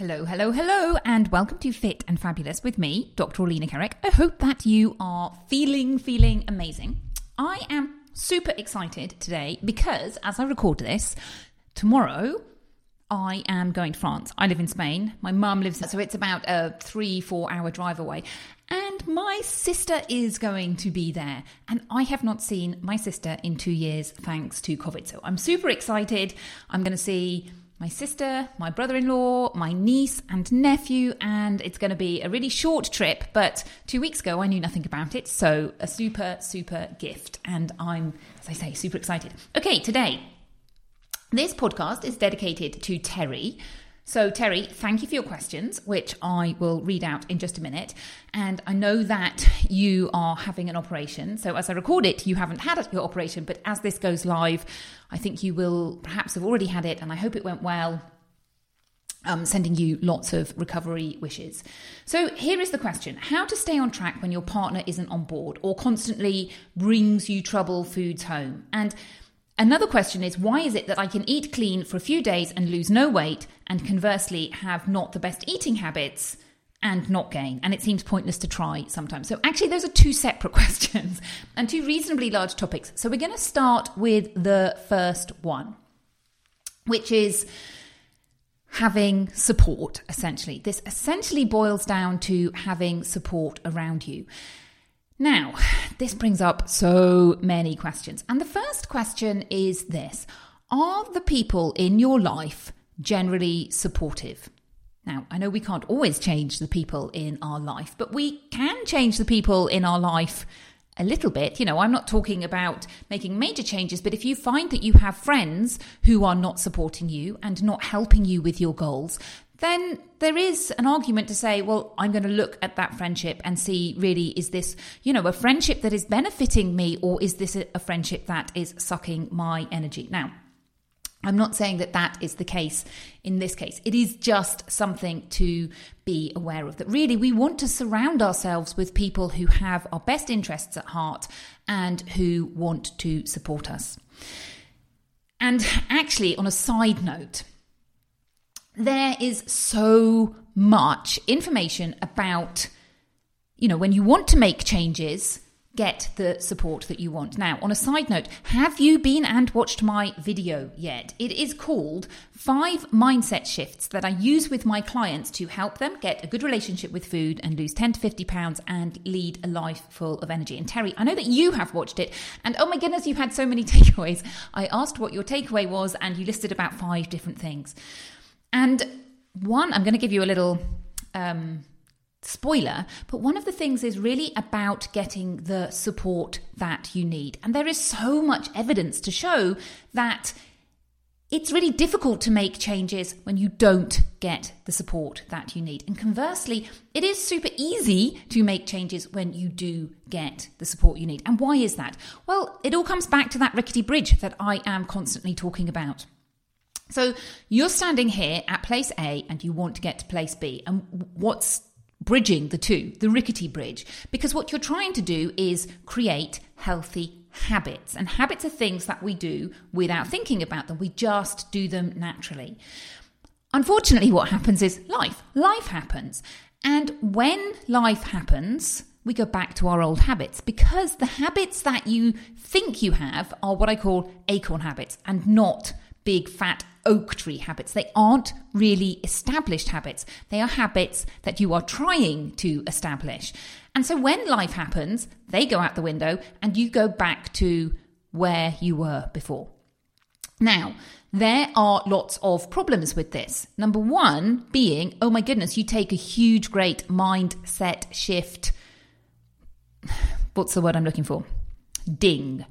Hello, hello, hello, and welcome to Fit and Fabulous with me, Dr. Orlena Kerek. I hope that you are feeling, feeling amazing. I am super excited today because as I record this, tomorrow I am going to France. I live in Spain. My mum lives, so it's about a three, four hour drive away. And my sister is going to be there. And I have not seen my sister in two years thanks to COVID. So I'm super excited. I'm going to see my sister, my brother in law, my niece, and nephew. And it's going to be a really short trip. But two weeks ago, I knew nothing about it. So, a super, super gift. And I'm, as I say, super excited. Okay, today, this podcast is dedicated to Terry. So, Terry, thank you for your questions, which I will read out in just a minute. And I know that you are having an operation. So, as I record it, you haven't had your operation, but as this goes live, I think you will perhaps have already had it, and I hope it went well. Um, sending you lots of recovery wishes. So, here is the question How to stay on track when your partner isn't on board or constantly brings you trouble foods home? And Another question is why is it that I can eat clean for a few days and lose no weight, and conversely have not the best eating habits and not gain? And it seems pointless to try sometimes. So, actually, those are two separate questions and two reasonably large topics. So, we're going to start with the first one, which is having support, essentially. This essentially boils down to having support around you. Now, this brings up so many questions. And the first question is this Are the people in your life generally supportive? Now, I know we can't always change the people in our life, but we can change the people in our life a little bit. You know, I'm not talking about making major changes, but if you find that you have friends who are not supporting you and not helping you with your goals, then there is an argument to say, well, I'm going to look at that friendship and see really, is this, you know, a friendship that is benefiting me or is this a friendship that is sucking my energy? Now, I'm not saying that that is the case in this case. It is just something to be aware of that really we want to surround ourselves with people who have our best interests at heart and who want to support us. And actually, on a side note, there is so much information about, you know, when you want to make changes, get the support that you want. Now, on a side note, have you been and watched my video yet? It is called Five Mindset Shifts that I use with my clients to help them get a good relationship with food and lose 10 to 50 pounds and lead a life full of energy. And Terry, I know that you have watched it, and oh my goodness, you've had so many takeaways. I asked what your takeaway was, and you listed about five different things. And one, I'm going to give you a little um, spoiler, but one of the things is really about getting the support that you need. And there is so much evidence to show that it's really difficult to make changes when you don't get the support that you need. And conversely, it is super easy to make changes when you do get the support you need. And why is that? Well, it all comes back to that rickety bridge that I am constantly talking about. So you're standing here at place A and you want to get to place B. And what's bridging the two, the rickety bridge? Because what you're trying to do is create healthy habits. And habits are things that we do without thinking about them, we just do them naturally. Unfortunately, what happens is life. Life happens. And when life happens, we go back to our old habits because the habits that you think you have are what I call acorn habits and not big fat oak tree habits. They aren't really established habits. They are habits that you are trying to establish. And so when life happens, they go out the window and you go back to where you were before. Now, there are lots of problems with this. Number one being, oh my goodness, you take a huge, great mindset shift. What's the word I'm looking for? Ding.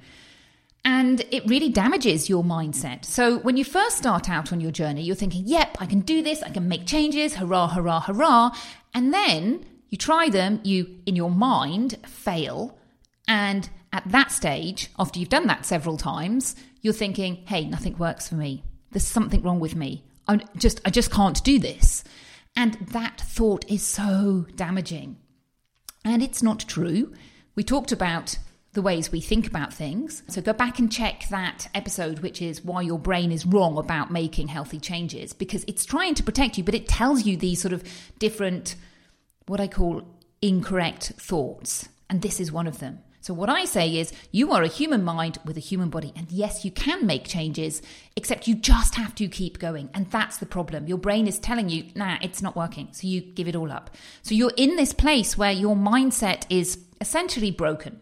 And it really damages your mindset. So when you first start out on your journey, you're thinking, yep, I can do this, I can make changes, hurrah, hurrah, hurrah. And then you try them, you, in your mind, fail. And at that stage, after you've done that several times, you're thinking, hey, nothing works for me. There's something wrong with me. I just, I just can't do this. And that thought is so damaging. And it's not true. We talked about the ways we think about things. So go back and check that episode, which is why your brain is wrong about making healthy changes, because it's trying to protect you, but it tells you these sort of different, what I call incorrect thoughts. And this is one of them. So, what I say is, you are a human mind with a human body. And yes, you can make changes, except you just have to keep going. And that's the problem. Your brain is telling you, nah, it's not working. So, you give it all up. So, you're in this place where your mindset is essentially broken.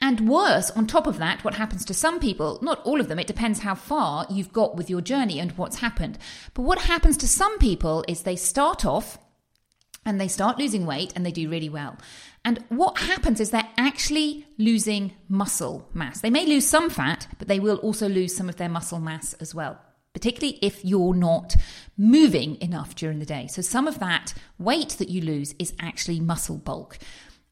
And worse, on top of that, what happens to some people, not all of them, it depends how far you've got with your journey and what's happened. But what happens to some people is they start off and they start losing weight and they do really well. And what happens is they're actually losing muscle mass. They may lose some fat, but they will also lose some of their muscle mass as well particularly if you're not moving enough during the day. So, some of that weight that you lose is actually muscle bulk.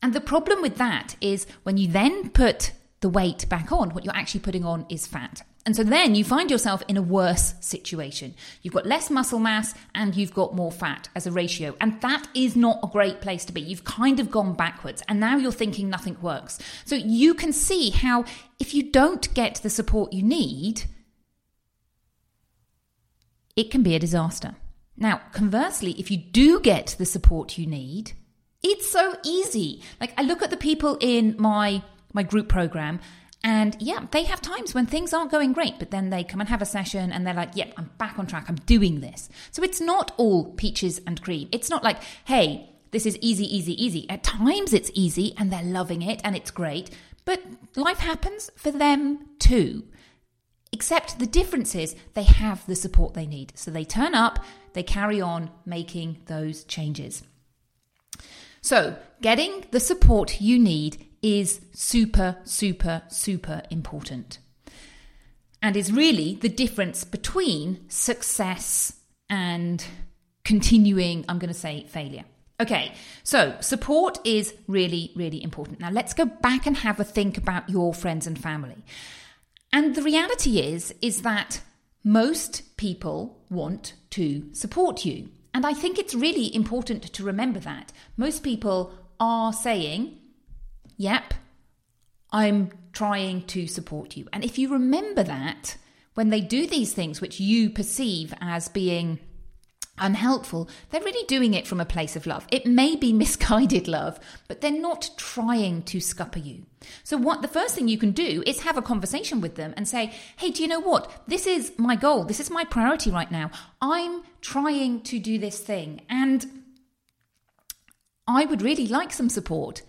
And the problem with that is when you then put the weight back on, what you're actually putting on is fat. And so then you find yourself in a worse situation. You've got less muscle mass and you've got more fat as a ratio. And that is not a great place to be. You've kind of gone backwards and now you're thinking nothing works. So you can see how if you don't get the support you need, it can be a disaster. Now, conversely, if you do get the support you need, it's so easy. Like I look at the people in my my group program and yeah, they have times when things aren't going great, but then they come and have a session and they're like, yep, I'm back on track. I'm doing this. So it's not all peaches and cream. It's not like, hey, this is easy, easy, easy. At times it's easy and they're loving it and it's great, but life happens for them too. Except the difference is they have the support they need. So they turn up, they carry on making those changes. So, getting the support you need is super, super, super important. And is really the difference between success and continuing, I'm going to say, failure. Okay, so support is really, really important. Now let's go back and have a think about your friends and family. And the reality is, is that most people want to support you. And I think it's really important to remember that. Most people are saying, Yep, I'm trying to support you. And if you remember that, when they do these things which you perceive as being unhelpful, they're really doing it from a place of love. It may be misguided love, but they're not trying to scupper you. So what the first thing you can do is have a conversation with them and say, "Hey, do you know what? This is my goal. This is my priority right now. I'm trying to do this thing and I would really like some support."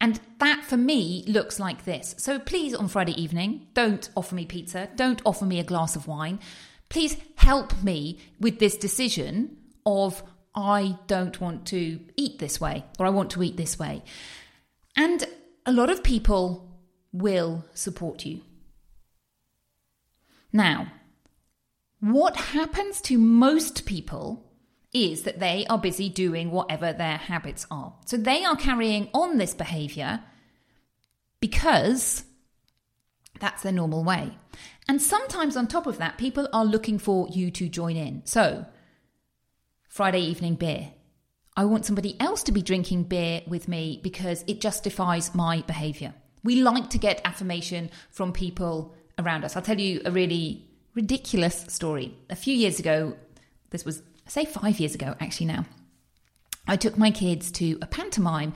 And that for me looks like this. So please, on Friday evening, don't offer me pizza, don't offer me a glass of wine please help me with this decision of I don't want to eat this way or I want to eat this way. And a lot of people will support you. Now, what happens to most people is that they are busy doing whatever their habits are. So they are carrying on this behavior because that's their normal way. And sometimes on top of that, people are looking for you to join in. So, Friday evening beer. I want somebody else to be drinking beer with me because it justifies my behavior. We like to get affirmation from people around us. I'll tell you a really ridiculous story. A few years ago, this was, say, five years ago, actually, now, I took my kids to a pantomime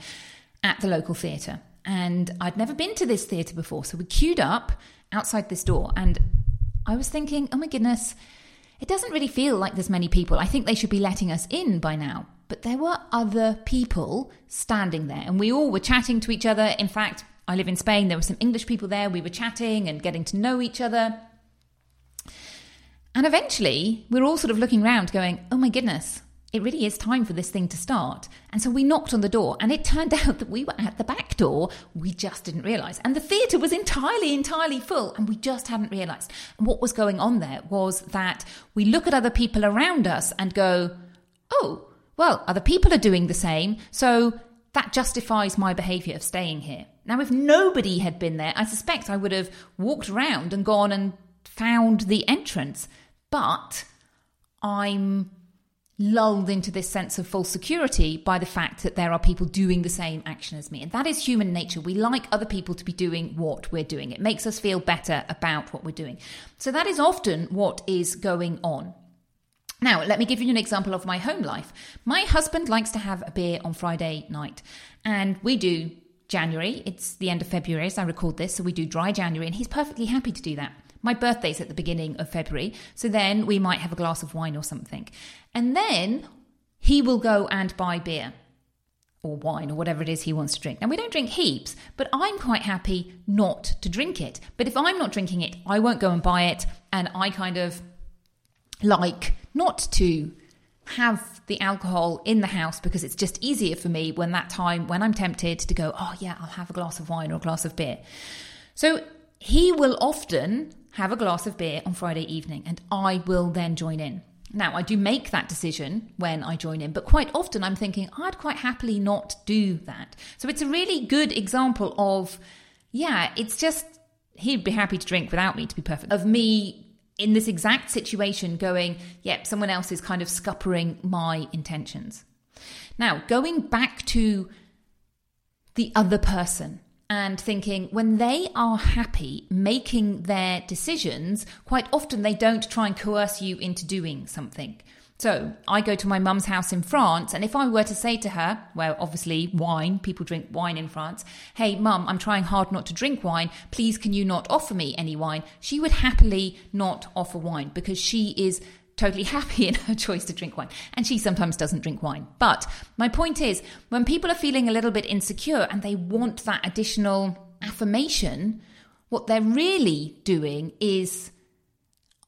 at the local theatre. And I'd never been to this theatre before. So we queued up outside this door. And I was thinking, oh my goodness, it doesn't really feel like there's many people. I think they should be letting us in by now. But there were other people standing there, and we all were chatting to each other. In fact, I live in Spain. There were some English people there. We were chatting and getting to know each other. And eventually, we we're all sort of looking around, going, oh my goodness, it really is time for this thing to start. And so we knocked on the door, and it turned out that we were at the back door. We just didn't realize. And the theatre was entirely, entirely full, and we just hadn't realized. And what was going on there was that we look at other people around us and go, oh, well, other people are doing the same. So that justifies my behavior of staying here. Now, if nobody had been there, I suspect I would have walked around and gone and found the entrance. But I'm lulled into this sense of false security by the fact that there are people doing the same action as me. And that is human nature. We like other people to be doing what we're doing, it makes us feel better about what we're doing. So that is often what is going on. Now, let me give you an example of my home life. My husband likes to have a beer on Friday night, and we do January. It's the end of February as I record this, so we do dry January, and he's perfectly happy to do that. My birthday's at the beginning of February, so then we might have a glass of wine or something. And then he will go and buy beer or wine or whatever it is he wants to drink. Now, we don't drink heaps, but I'm quite happy not to drink it. But if I'm not drinking it, I won't go and buy it. And I kind of like not to have the alcohol in the house because it's just easier for me when that time when I'm tempted to go, oh, yeah, I'll have a glass of wine or a glass of beer. So he will often have a glass of beer on Friday evening, and I will then join in. Now, I do make that decision when I join in, but quite often I'm thinking I'd quite happily not do that. So it's a really good example of, yeah, it's just he'd be happy to drink without me, to be perfect, of me in this exact situation going, yep, someone else is kind of scuppering my intentions. Now, going back to the other person and thinking when they are happy making their decisions, quite often they don't try and coerce you into doing something. So I go to my mum's house in France, and if I were to say to her, well, obviously wine, people drink wine in France, hey, mum, I'm trying hard not to drink wine, please can you not offer me any wine? She would happily not offer wine because she is totally happy in her choice to drink wine. And she sometimes doesn't drink wine. But my point is, when people are feeling a little bit insecure and they want that additional affirmation, what they're really doing is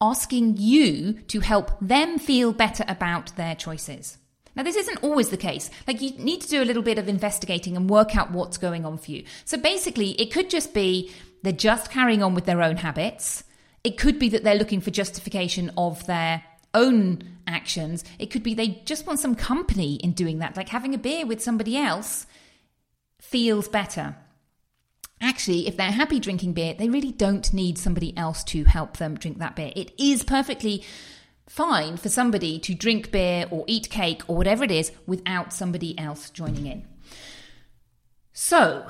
asking you to help them feel better about their choices. Now, this isn't always the case. Like, you need to do a little bit of investigating and work out what's going on for you. So, basically, it could just be they're just carrying on with their own habits. It could be that they're looking for justification of their own actions. It could be they just want some company in doing that, like having a beer with somebody else feels better. Actually, if they're happy drinking beer, they really don't need somebody else to help them drink that beer. It is perfectly fine for somebody to drink beer or eat cake or whatever it is without somebody else joining in. So,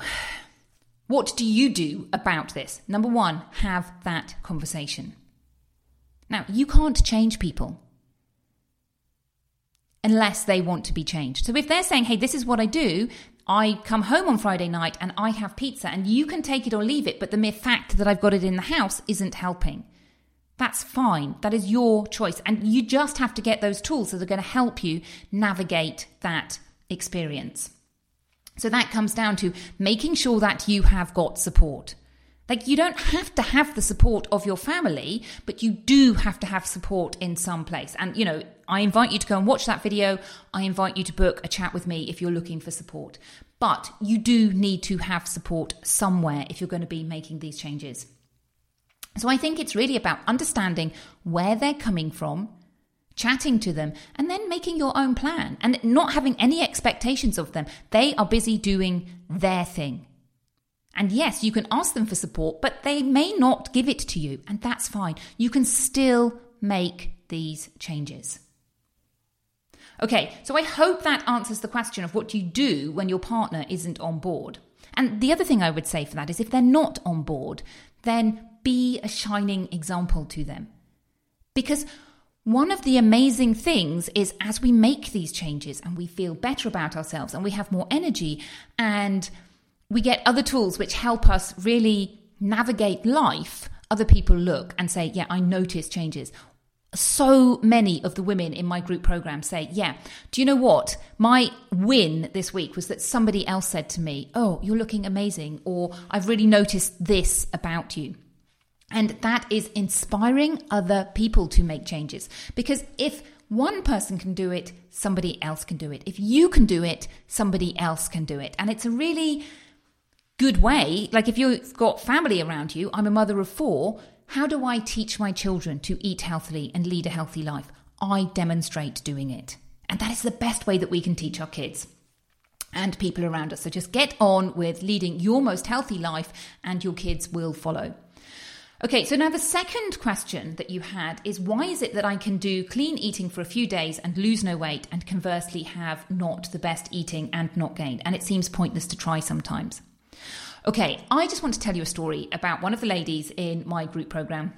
what do you do about this? Number one, have that conversation. Now, you can't change people unless they want to be changed. So if they're saying, hey, this is what I do, I come home on Friday night and I have pizza and you can take it or leave it, but the mere fact that I've got it in the house isn't helping. That's fine. That is your choice. And you just have to get those tools that are going to help you navigate that experience. So that comes down to making sure that you have got support. Like, you don't have to have the support of your family, but you do have to have support in some place. And, you know, I invite you to go and watch that video. I invite you to book a chat with me if you're looking for support. But you do need to have support somewhere if you're going to be making these changes. So I think it's really about understanding where they're coming from, chatting to them, and then making your own plan and not having any expectations of them. They are busy doing their thing. And yes, you can ask them for support, but they may not give it to you, and that's fine. You can still make these changes. Okay, so I hope that answers the question of what you do when your partner isn't on board. and the other thing I would say for that is if they're not on board, then be a shining example to them. Because one of the amazing things is as we make these changes and we feel better about ourselves and we have more energy and we get other tools which help us really navigate life, other people look and say, Yeah, I notice changes. So many of the women in my group program say, Yeah, do you know what? My win this week was that somebody else said to me, Oh, you're looking amazing, or I've really noticed this about you. And that is inspiring other people to make changes. Because if one person can do it, somebody else can do it. If you can do it, somebody else can do it. And it's a really good way. Like if you've got family around you, I'm a mother of four. How do I teach my children to eat healthily and lead a healthy life? I demonstrate doing it. And that is the best way that we can teach our kids and people around us. So just get on with leading your most healthy life, and your kids will follow. Okay, so now the second question that you had is why is it that I can do clean eating for a few days and lose no weight and conversely have not the best eating and not gain? And it seems pointless to try sometimes. Okay, I just want to tell you a story about one of the ladies in my group program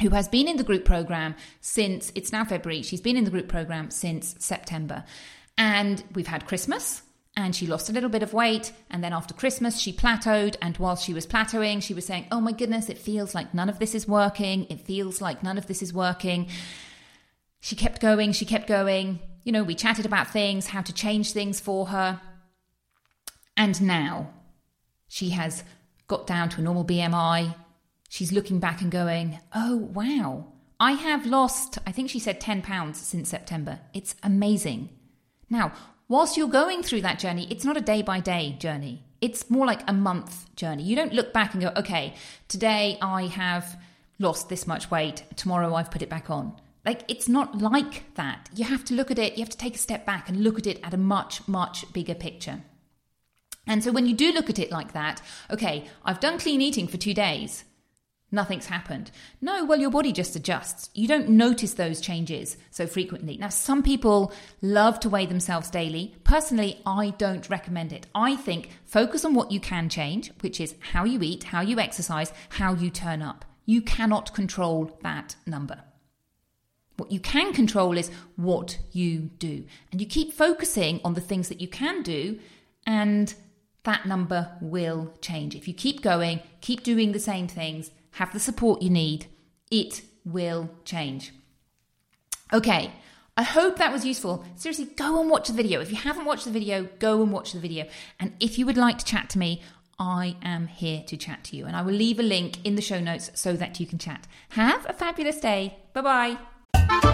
who has been in the group program since it's now February. She's been in the group program since September. And we've had Christmas, and she lost a little bit of weight. And then after Christmas, she plateaued. And while she was plateauing, she was saying, Oh my goodness, it feels like none of this is working. It feels like none of this is working. She kept going, she kept going. You know, we chatted about things, how to change things for her. And now she has got down to a normal BMI. She's looking back and going, Oh, wow. I have lost, I think she said 10 pounds since September. It's amazing. Now, whilst you're going through that journey, it's not a day by day journey. It's more like a month journey. You don't look back and go, okay, today I have lost this much weight, tomorrow I've put it back on. Like, it's not like that. You have to look at it, you have to take a step back and look at it at a much, much bigger picture. And so when you do look at it like that, okay, I've done clean eating for two days nothing's happened. No, well, your body just adjusts. You don't notice those changes so frequently. Now, some people love to weigh themselves daily. Personally, I don't recommend it. I think focus on what you can change, which is how you eat, how you exercise, how you turn up. You cannot control that number. What you can control is what you do. And you keep focusing on the things that you can do, and that number will change. If you keep going, keep doing the same things, have the support you need, it will change. Okay, I hope that was useful. Seriously, go and watch the video. If you haven't watched the video, go and watch the video. And if you would like to chat to me, I am here to chat to you. And I will leave a link in the show notes so that you can chat. Have a fabulous day. Bye bye.